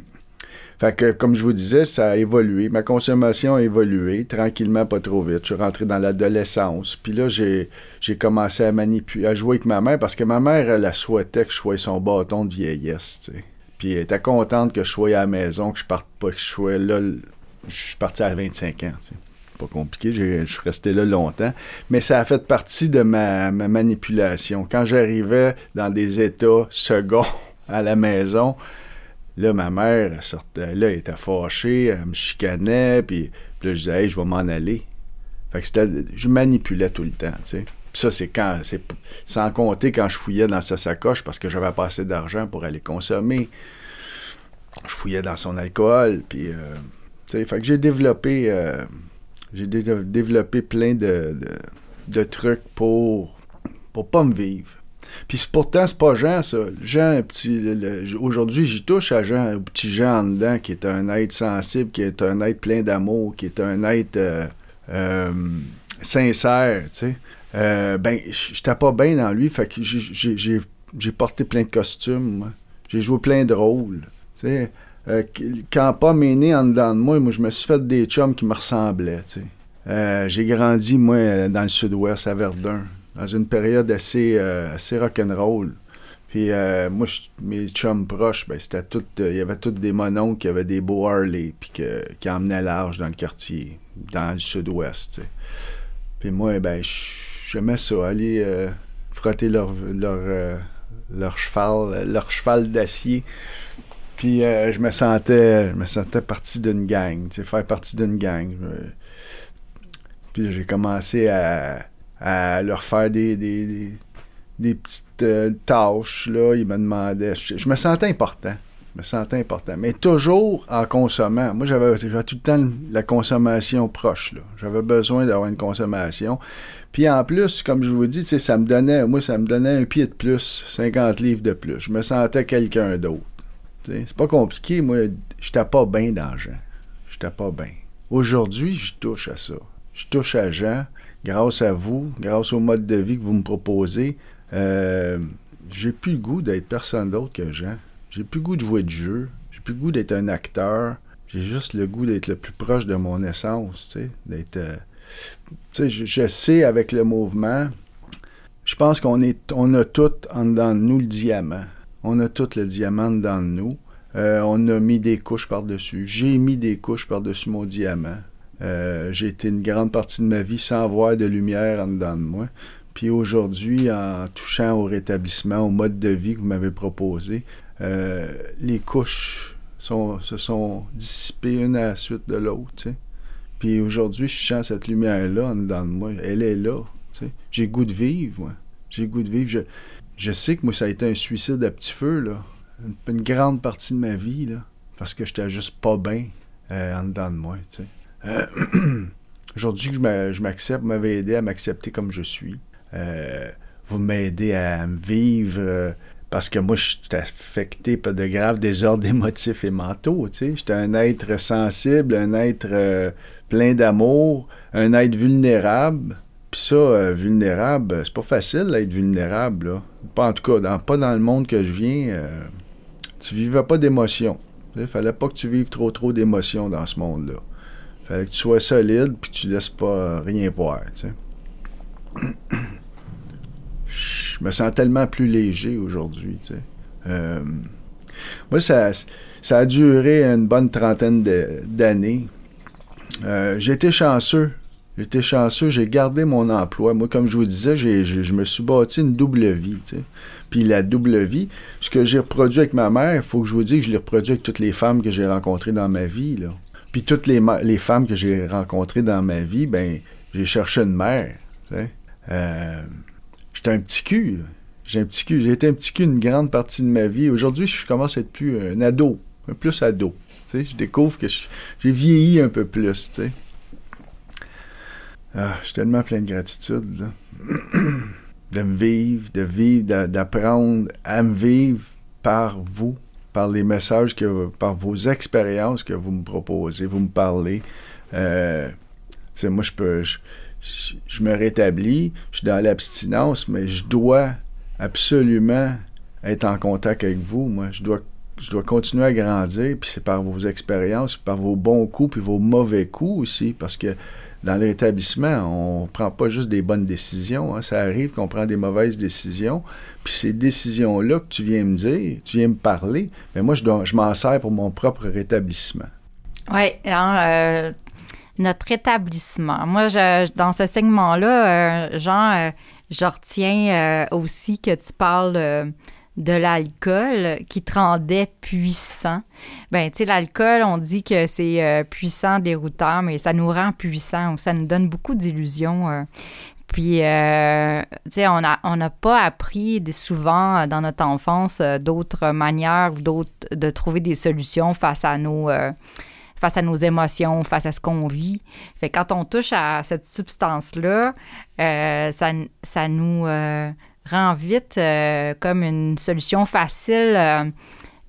Fait que, comme je vous disais, ça a évolué. Ma consommation a évolué, tranquillement, pas trop vite. Je suis rentré dans l'adolescence. Puis là, j'ai, commencé à manipuler, à jouer avec ma mère parce que ma mère, elle, souhaitait que je sois son bâton de vieillesse. Puis elle était contente que je sois à la maison, que je parte pas, que je sois là. Je suis parti à 25 ans, tu sais pas compliqué, je suis resté là longtemps, mais ça a fait partie de ma, manipulation. Quand j'arrivais dans des états seconds à la maison, là, ma mère là, elle était fâchée, elle me chicanait, puis, là, je disais, hey, je vais m'en aller. Fait que je manipulais tout le temps, tu sais. ça, c'est quand, sans compter quand je fouillais dans sa sacoche parce que j'avais pas assez d'argent pour aller consommer. Je fouillais dans son alcool, puis, euh, tu sais, fait que j'ai développé... Euh, j'ai développé plein de, de, trucs pour, pour pas me vivre. Puis pourtant, c'est pas Jean, ça. Jean, petit, aujourd'hui, j'y touche à Jean, au petit Jean en dedans, qui est un être sensible, qui est un être plein d'amour, qui est un être euh, euh, sincère, tu sais. Euh, ben, j'étais pas bien dans lui, fait que j'ai porté plein de costumes, J'ai joué plein de rôles, tu sais. Euh, quand pas est né en dedans de moi, moi, je me suis fait des chums qui me ressemblaient, euh, j'ai grandi, moi, dans le sud-ouest, à Verdun, dans une période assez, euh, rock'n'roll. Puis moi, mes chums proches, ben, c'était tout. Il y avait tous des mononcles qui avaient des beaux Harley, puis qui emmenaient large dans le quartier, dans le sud-ouest, Puis moi, ben, j'aimais ça, aller frotter leur, leur, leur cheval, leur cheval d'acier puis euh, je me sentais je me sentais partie d'une gang, faire partie d'une gang. Puis j'ai commencé à, leur faire des, des, petites euh, tâches, là. Ils me demandaient. Je, me sentais important. Je me sentais important. Mais toujours en consommant. Moi, j'avais tout le temps la consommation proche. J'avais besoin d'avoir une consommation. Puis en plus, comme je vous dis, ça me donnait, moi, ça me donnait un pied de plus, 50 livres de plus. Je me sentais quelqu'un d'autre. C'est pas compliqué. Moi, j'étais pas bien dans Jean. J'étais pas bien. Aujourd'hui, je touche à ça. Je touche à Jean grâce à vous, grâce au mode de vie que vous me proposez. Euh, j'ai plus le goût d'être personne d'autre que Jean. J'ai plus le goût de jouer de jeu. J'ai plus le goût d'être un acteur. J'ai juste le goût d'être le plus proche de mon essence, d'être... Euh, je, je, sais, avec le mouvement, je pense qu'on est, on a tout en dedans de nous le diamant. On a tout le diamant dans nous. Euh, on a mis des couches par-dessus. J'ai mis des couches par-dessus mon diamant. Euh, j'ai été une grande partie de ma vie sans voir de lumière en dedans de moi. Puis aujourd'hui, en touchant au rétablissement, au mode de vie que vous m'avez proposé, euh, les couches se sont dissipées une à la suite de l'autre. Puis aujourd'hui, je sens cette lumière-là en dedans de moi. Elle est là. J'ai goût de vivre, moi. J'ai goût de vivre. Je, sais que moi, ça a été un suicide à petit feu, là. Une, grande partie de ma vie, là. Parce que j'étais juste pas bien euh, en dedans de moi. Euh, aujourd'hui, je m'accepte, vous m'avez aidé à m'accepter comme je suis. Euh, vous m'aidez à me vivre parce que moi, je suis affecté par de graves désordres émotifs et mentaux, tu sais. J'étais un être sensible, un être plein d'amour, un être vulnérable. Puis ça, euh, vulnérable, c'est pas facile d'être vulnérable. Pas en tout cas, pas dans le monde que je viens. Euh, tu vivais pas d'émotions. Il fallait pas que tu vives trop trop d'émotions dans ce monde-là. Fallait que tu sois solide puis tu laisses pas rien voir. je me sens tellement plus léger aujourd'hui. Euh, moi, ça, ça a duré une bonne trentaine d'années. Euh, j'ai été chanceux. J'ai chanceux, j'ai gardé mon emploi. Moi, comme je vous disais, je me suis bâti une double vie. Puis la double vie, ce que j'ai reproduit avec ma mère, il faut que je vous dise que je l'ai reproduit avec toutes les femmes que j'ai rencontrées dans ma vie. Là. Puis toutes les, femmes que j'ai rencontrées dans ma vie, ben j'ai cherché une mère. Euh, j'étais un petit cul. J'ai un petit cul. J'ai été un petit cul une grande partie de ma vie. Aujourd'hui, je commence à être plus un ado, un plus ado. Je découvre que j'ai vieilli un peu plus. Ah, je suis tellement plein de gratitude. De me vivre, de vivre, d'apprendre à me vivre par vous, par les messages que, par vos expériences que vous me proposez, vous me parlez. Euh, moi, je peux, je, me rétablis, je suis dans l'abstinence, mais je dois absolument être en contact avec vous. Moi, je dois, je dois continuer à grandir, puis c'est par vos expériences, par vos bons coups, puis vos mauvais coups aussi, parce que dans l'établissement, on prend pas juste des bonnes décisions. Hein. Ça arrive qu'on prend des mauvaises décisions. Puis ces décisions-là que tu viens me dire, tu viens me parler, mais moi, je, je m'en sers pour mon propre rétablissement. Oui, euh, notre rétablissement. Moi, dans ce segment-là, euh, Jean, euh, je retiens aussi que tu parles de l'alcool qui te rendait puissant. Ben, tu sais, l'alcool, on dit que c'est euh, puissant, déroutant, mais ça nous rend puissant, ça nous donne beaucoup d'illusions. Euh. Puis, euh, tu sais, on n'a on pas appris souvent dans notre enfance d'autres manières d'autres de trouver des solutions face à nos face à nos émotions, face à ce qu'on vit. Fait quand on touche à cette substance-là, ça nous rend vite euh, comme une solution facile euh,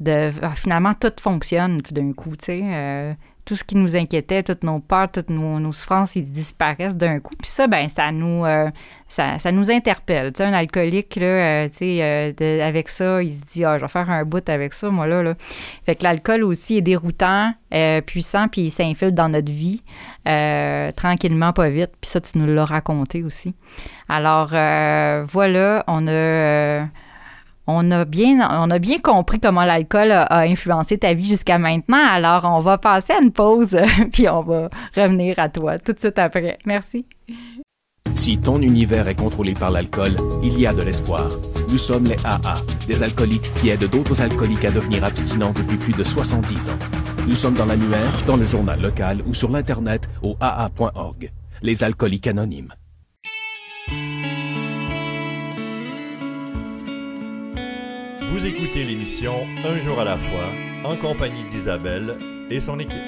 de ah, finalement tout fonctionne tout d'un coup, tu sais. Euh, tout ce qui nous inquiétait, toutes nos peurs, toutes nos, souffrances, ils disparaissent d'un coup. Puis ça, ben, ça nous, ça, nous interpelle. Un alcoolique, là, avec ça, il se dit, ah, je vais faire un bout avec ça, moi, là. là. Fait que l'alcool aussi est déroutant, puissant, puis il s'infiltre dans notre vie, tranquillement, pas vite. Puis ça, tu nous l'as raconté aussi. Alors euh, voilà, on a euh, on a bien on a bien compris comment l'alcool a, influencé ta vie jusqu'à maintenant. Alors on va passer à une pause puis on va revenir à toi tout de suite après. Merci. Si ton univers est contrôlé par l'alcool, il y a de l'espoir. Nous sommes les AA, des alcooliques qui aident d'autres alcooliques à devenir abstinents depuis plus de 70 ans. Nous sommes dans l'annuaire, dans le journal local ou sur l'Internet au AA.org. Les alcooliques anonymes. Vous écoutez l'émission Un jour à la fois en compagnie d'Isabelle et son équipe.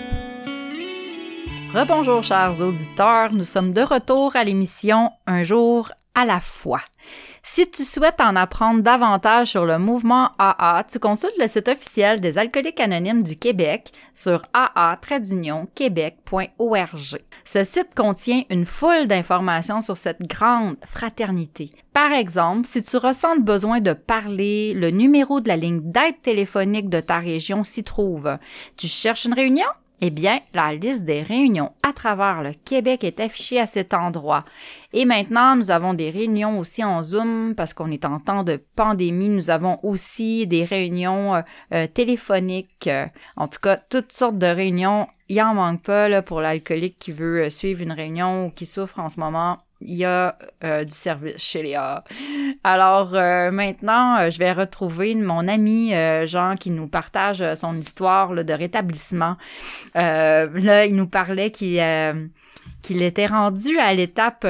Rebonjour chers auditeurs, nous sommes de retour à l'émission Un jour à la fois. Si tu souhaites en apprendre davantage sur le mouvement AA, tu consultes le site officiel des Alcooliques Anonymes du Québec sur aa-québec.org. Ce site contient une foule d'informations sur cette grande fraternité. Par exemple, si tu ressens le besoin de parler, le numéro de la ligne d'aide téléphonique de ta région s'y trouve. Tu cherches une réunion? Eh bien, la liste des réunions à travers le Québec est affichée à cet endroit. Et maintenant, nous avons des réunions aussi en Zoom parce qu'on est en temps de pandémie. Nous avons aussi des réunions euh, euh, téléphoniques. en tout cas, toutes sortes de réunions. Il en manque pas là, pour l'alcoolique qui veut euh, suivre une réunion ou qui souffre en ce moment il y a euh, du service chez Léa. Alors euh, maintenant, euh, je vais retrouver mon ami Jean qui nous partage son histoire de rétablissement. là, il nous parlait qu'il était rendu à l'étape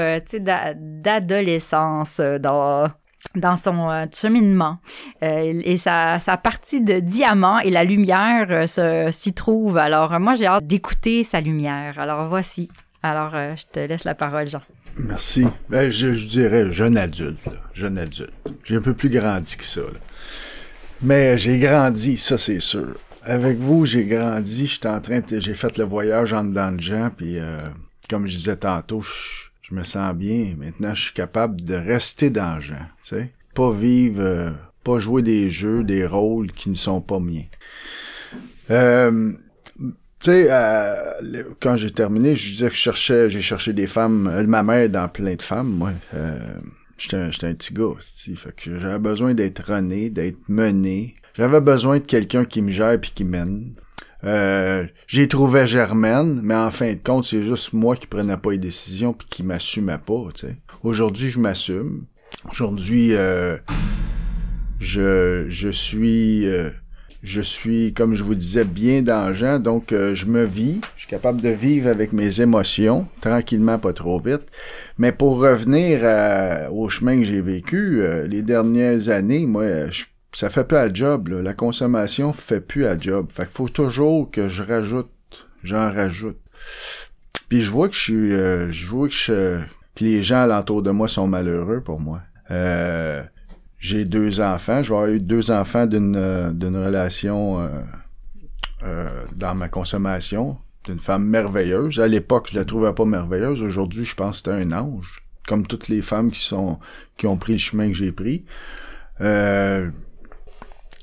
d'adolescence dans son cheminement. et sa, sa partie de diamant et la lumière s'y trouve. Alors moi, j'ai hâte d'écouter sa lumière. Alors voici. Alors je te laisse la parole, Jean. Merci. Ben, je, dirais jeune adulte, jeune adulte. J'ai un peu plus grandi que ça. Mais j'ai grandi, ça c'est sûr. Avec vous, j'ai grandi, j'étais en train de, j'ai fait le voyage en dedans de gens, puis euh, comme je disais tantôt, je, me sens bien. Maintenant, je suis capable de rester dans gens, tu sais. Pas vivre, euh, pas jouer des jeux, des rôles qui ne sont pas miens. Euh, tu sais, euh, quand j'ai terminé, je disais que je cherchais, j'ai cherché des femmes, euh, ma mère dans plein de femmes, moi. Euh, j'étais un, un petit gars, c'ti. fait que j'avais besoin d'être rené, d'être mené. J'avais besoin de quelqu'un qui me gère puis qui mène. Euh, j'ai trouvé Germaine, mais en fin de compte, c'est juste moi qui prenais pas les décisions puis qui m'assumais pas, tu sais. Aujourd'hui, je m'assume. Aujourd'hui, euh, je, je suis, je suis, comme je vous disais, bien dans donc euh, je me vis. Je suis capable de vivre avec mes émotions, tranquillement, pas trop vite. Mais pour revenir à- au chemin que j'ai vécu, euh, les dernières années, moi, je- ça fait plus à job. là. La consommation fait plus à job. Fait qu'il faut toujours que je rajoute, j'en rajoute. Puis je vois que je suis, euh, je vois que, je- que les gens alentour de moi sont malheureux pour moi. Euh, j'ai deux enfants. Je vais avoir eu deux enfants d'une euh, d'une relation euh, euh, dans ma consommation d'une femme merveilleuse. À l'époque, je la trouvais pas merveilleuse. Aujourd'hui, je pense que c'était un ange. Comme toutes les femmes qui sont qui ont pris le chemin que j'ai pris. Euh,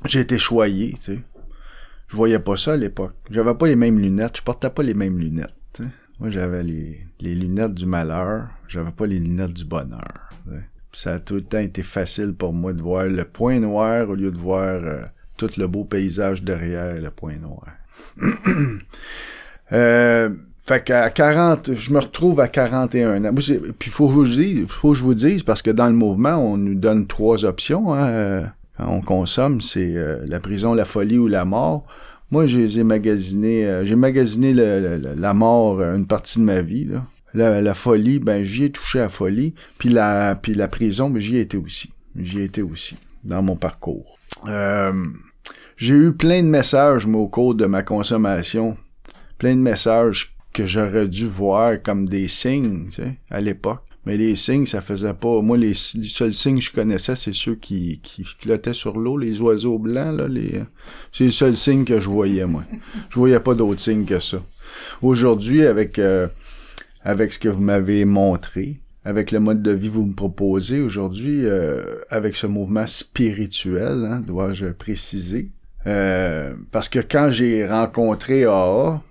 j'ai été choyé, tu sais. Je voyais pas ça à l'époque. J'avais pas les mêmes lunettes. Je portais pas les mêmes lunettes. Moi, j'avais les, les lunettes du malheur. J'avais pas les lunettes du bonheur. Ça a tout le temps été facile pour moi de voir le point noir au lieu de voir euh, tout le beau paysage derrière le point noir. euh, fait qu'à 40, je me retrouve à 41 ans. Puis faut que je vous dise, faut que je vous dise, parce que dans le mouvement, on nous donne trois options. Hein, euh, on consomme, c'est euh, la prison, la folie ou la mort. Moi, j'ai magasiné, j'ai magasiné la mort une partie de ma vie. Là. La, folie, ben j'y ai touché à la folie. Puis la, puis la prison, ben j'y ai été aussi. J'y ai été aussi dans mon parcours. Euh, j'ai eu plein de messages moi, au cours de ma consommation, plein de messages que j'aurais dû voir comme des signes, tu sais, à l'époque. Mais les signes, ça faisait pas. Moi, les, les seuls signes que je connaissais, c'est ceux qui, qui flottaient sur l'eau, les oiseaux blancs, là, les. C'est les seuls signes que je voyais, moi. Je voyais pas d'autres signes que ça. Aujourd'hui, avec euh, avec ce que vous m'avez montré, avec le mode de vie que vous me proposez aujourd'hui, euh, avec ce mouvement spirituel, hein, dois-je préciser. Euh, parce que quand j'ai rencontré AA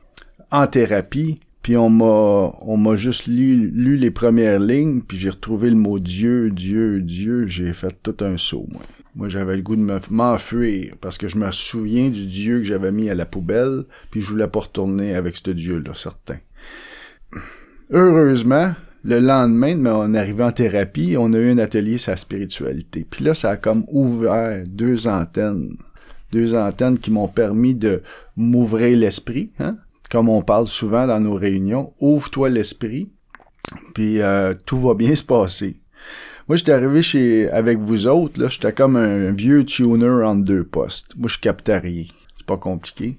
en thérapie, puis on m'a on m'a juste lu, lu les premières lignes, puis j'ai retrouvé le mot Dieu, Dieu, Dieu, j'ai fait tout un saut, moi. Moi, j'avais le goût de me- m'enfuir parce que je me souviens du Dieu que j'avais mis à la poubelle, puis je voulais pas retourner avec ce Dieu-là, certain. Heureusement, le lendemain de mon arrivée en thérapie, on a eu un atelier sur la spiritualité. Puis là, ça a comme ouvert deux antennes. Deux antennes qui m'ont permis de m'ouvrir l'esprit, hein? comme on parle souvent dans nos réunions. Ouvre-toi l'esprit, puis euh, tout va bien se passer. Moi, j'étais arrivé chez avec vous autres, là, j'étais comme un vieux tuner en deux postes. Moi, je captais rien. C'est pas compliqué.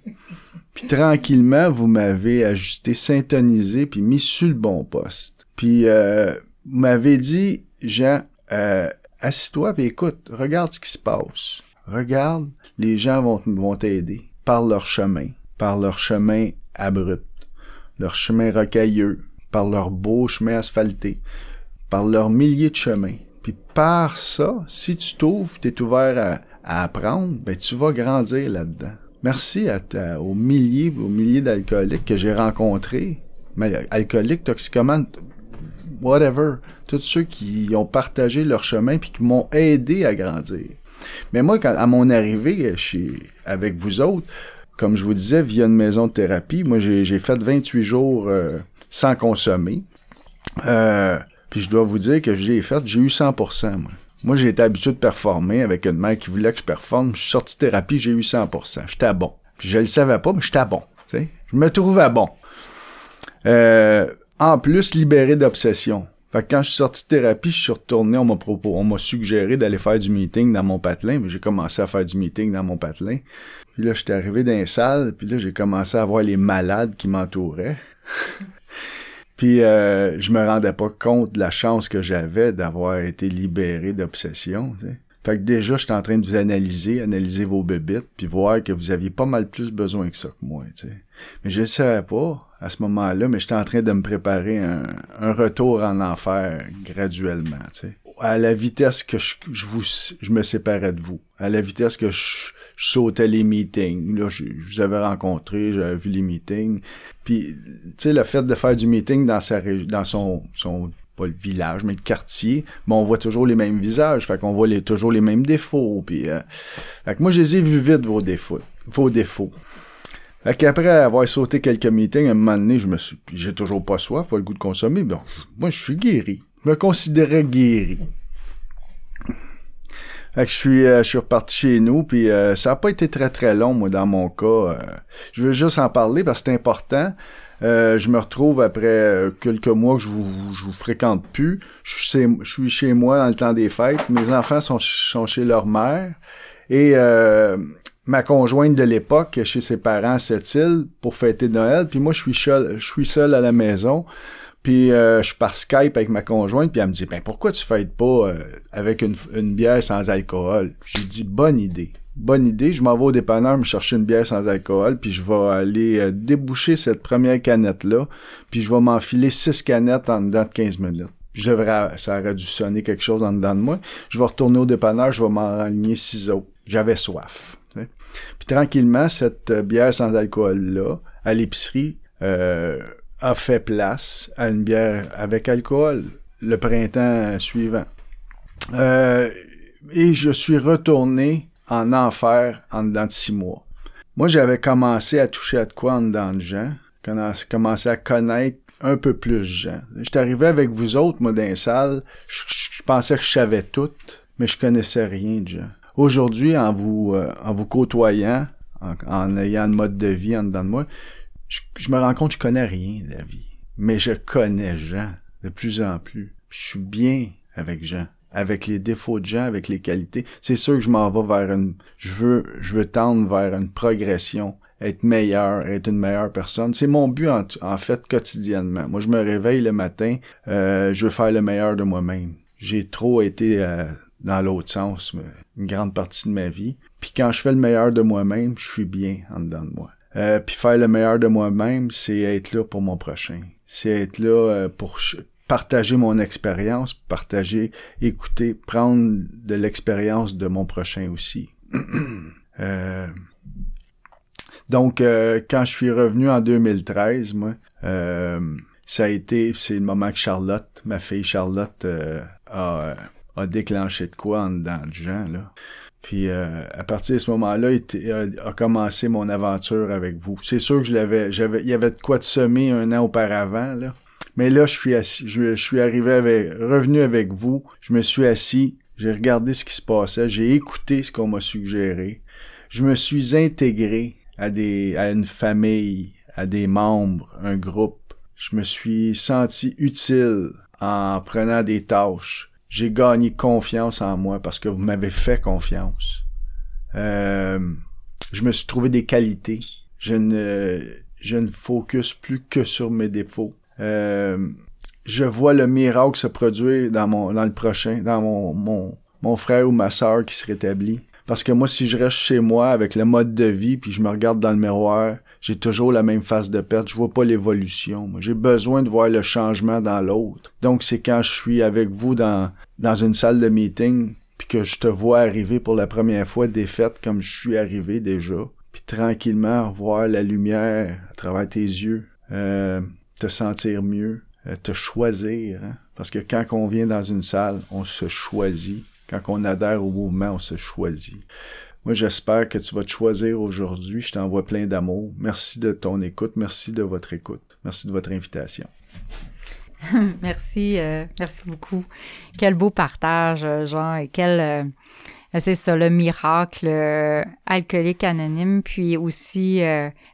Puis tranquillement, vous m'avez ajusté, syntonisé, puis mis sur le bon poste. Puis euh, vous m'avez dit, Jean, euh, assis-toi puis écoute, regarde ce qui se passe. Regarde, les gens vont, vont t'aider par leur chemin, par leur chemin abrupt, leur chemin rocailleux, par leur beau chemin asphalté, par leurs milliers de chemins. Puis par ça, si tu t'ouvres, tu es ouvert à, à apprendre, ben tu vas grandir là-dedans. Merci à aux milliers, aux milliers d'alcooliques que j'ai rencontrés, mais alcooliques, toxicomanes, whatever, tous ceux qui ont partagé leur chemin puis qui m'ont aidé à grandir. Mais moi, quand, à mon arrivée chez, avec vous autres, comme je vous disais, via une maison de thérapie, moi, j'ai j'ai fait 28 jours euh, sans consommer. Euh, puis je dois vous dire que j'ai fait, j'ai eu 100%, moi. Moi, j'ai été habitué de performer avec une mère qui voulait que je performe. Je suis sorti de thérapie, j'ai eu 100%. J'étais bon. Puis je le savais pas, mais j'étais bon. Tu sais, je me trouvais bon. Euh, en plus, libéré d'obsession. Fait que quand je suis sorti de thérapie, je suis retourné, on m'a propos, on m'a suggéré d'aller faire du meeting dans mon patelin, mais j'ai commencé à faire du meeting dans mon patelin. Puis là, j'étais arrivé dans les salles, puis là, j'ai commencé à voir les malades qui m'entouraient. puis euh, je me rendais pas compte de la chance que j'avais d'avoir été libéré d'obsession. Fait que déjà, j'étais en train de vous analyser, analyser vos bébites, puis voir que vous aviez pas mal plus besoin que ça que moi. Mais je le savais pas à ce moment-là, mais j'étais en train de me préparer un, retour en enfer graduellement. À la vitesse que je, je vous, je me séparais de vous, à la vitesse que je, je sautais les meetings. Là, je, je vous avais rencontré, j'avais vu les meetings. Puis, tu sais, le fait de faire du meeting dans sa dans son, son pas le village, mais le quartier, mais on voit toujours les mêmes visages, fait qu'on voit toujours les mêmes défauts. Puis, euh, fait que moi, je les ai vus vite, vos défauts. Vos défauts. Fait qu'après avoir sauté quelques meetings, à un moment donné, je me suis, j'ai toujours pas soif, pas le goût de consommer, bon, moi, je suis guéri. Je me considérais guéri. Je suis, euh, je suis reparti chez nous, puis euh, ça a pas été très très long, moi, dans mon cas. Euh, je veux juste en parler parce que c'est important. je me retrouve après quelques mois que je vous, je vous fréquente plus. Je suis, chez moi dans le temps des fêtes. Mes enfants sont, chez leur mère. Et ma conjointe de l'époque chez ses parents à cette pour fêter Noël. Puis moi, je suis seul, je suis seul à la maison. Puis euh, je suis par Skype avec ma conjointe, puis elle me dit ben pourquoi tu fêtes pas euh, avec une, une, bière sans alcool? J'ai dit bonne idée. Bonne idée, je m'en vais au dépanneur me chercher une bière sans alcool, puis je vais aller euh, déboucher cette première canette là, puis je vais m'enfiler six canettes en dedans de 15 minutes. Je devrais, ça aurait dû sonner quelque chose en dedans de moi. Je vais retourner au dépanneur, je vais m'en aligner six autres. J'avais soif. Puis tranquillement, cette bière sans alcool là, à l'épicerie, euh, a fait place à une bière avec alcool le printemps suivant. Euh, et je suis retourné en enfer en dedans de six mois. Moi, j'avais commencé à toucher à de quoi en dedans de gens, commencé à connaître un peu plus de gens. J'étais arrivé avec vous autres, moi, dans les salles, je, pensais que je savais tout, mais je connaissais rien de gens. Aujourd'hui, en vous, euh, en vous côtoyant, en, en, ayant un mode de vie en dedans de moi, je, me rends compte que je connais rien de la vie. Mais je connais Jean de plus en plus. Je suis bien avec Jean. Avec les défauts de Jean, avec les qualités. C'est sûr que je m'en vais vers une, je veux, je veux tendre vers une progression être meilleur, être une meilleure personne. C'est mon but en, fait quotidiennement. Moi, je me réveille le matin, euh, je veux faire le meilleur de moi-même. J'ai trop été euh, dans l'autre sens une grande partie de ma vie. Puis quand je fais le meilleur de moi-même, je suis bien en dedans de moi. Euh, puis faire le meilleur de moi-même, c'est être là pour mon prochain. C'est être là euh, pour partager mon expérience, partager, écouter, prendre de l'expérience de mon prochain aussi. euh, donc, euh, quand je suis revenu en 2013, moi, ça a été, c'est le moment que Charlotte, ma fille Charlotte, a, a déclenché de quoi en dedans de gens, là. Puis euh, à partir de ce moment-là, a, commencé mon aventure avec vous. C'est sûr que je l'avais, j'avais, il y avait de quoi semer un an auparavant là. Mais là, je suis assis, je, suis arrivé revenu avec vous. Je me suis assis, j'ai regardé ce qui se passait, j'ai écouté ce qu'on m'a suggéré. Je me suis intégré à des, à une famille, à des membres, un groupe. Je me suis senti utile en prenant des tâches j'ai gagné confiance en moi parce que vous m'avez fait confiance. Euh, je me suis trouvé des qualités. Je ne, je ne focus plus que sur mes défauts. Euh, je vois le miracle se produire dans mon, dans le prochain, dans mon, mon, mon frère ou ma sœur qui se rétablit. Parce que moi, si je reste chez moi avec le mode de vie, puis je me regarde dans le miroir, j'ai toujours la même phase de perte. Je vois pas l'évolution. J'ai besoin de voir le changement dans l'autre. Donc, c'est quand je suis avec vous dans, dans une salle de meeting, puis que je te vois arriver pour la première fois défaite comme je suis arrivé déjà, puis tranquillement voir la lumière à travers tes yeux, euh, te sentir mieux, euh, te choisir. Hein. Parce que quand on vient dans une salle, on se choisit. Quand on adhère au mouvement, on se choisit. Moi, j'espère que tu vas te choisir aujourd'hui. Je t'envoie plein d'amour. Merci de ton écoute. Merci de votre écoute. Merci de votre invitation. merci, euh, merci beaucoup. Quel beau partage, euh, Jean, et quel, euh, c'est ça, le miracle alcoolique anonyme, puis aussi,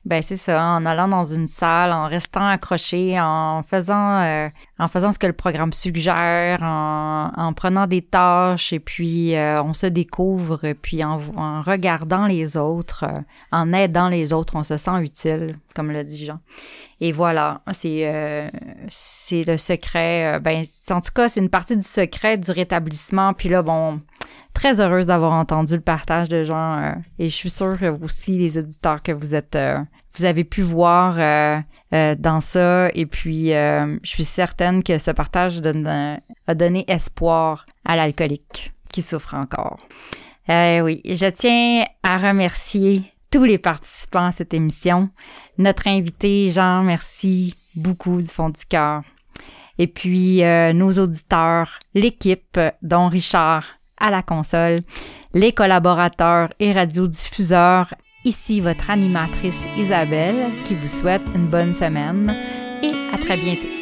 ben c'est ça, en allant dans une salle, en restant accroché, en faisant, en faisant ce que le programme suggère, en, en prenant des tâches, et puis on se découvre, puis en, en regardant les autres, en aidant les autres, on se sent utile, comme le dit Jean. Et voilà, c'est euh, c'est le secret. Euh, ben, en tout cas, c'est une partie du secret du rétablissement. Puis là, bon, très heureuse d'avoir entendu le partage de gens. Euh, et je suis sûre aussi les auditeurs que vous êtes, vous avez pu voir dans ça. Et puis, je suis certaine que ce partage a donné espoir à l'alcoolique qui souffre encore. oui, je tiens à remercier tous les participants à cette émission. Notre invité, Jean, merci beaucoup du fond du cœur. et puis euh, nos auditeurs, l'équipe, dont Richard à la console, les collaborateurs et radiodiffuseurs. Ici votre animatrice Isabelle qui vous souhaite une bonne semaine et à très bientôt.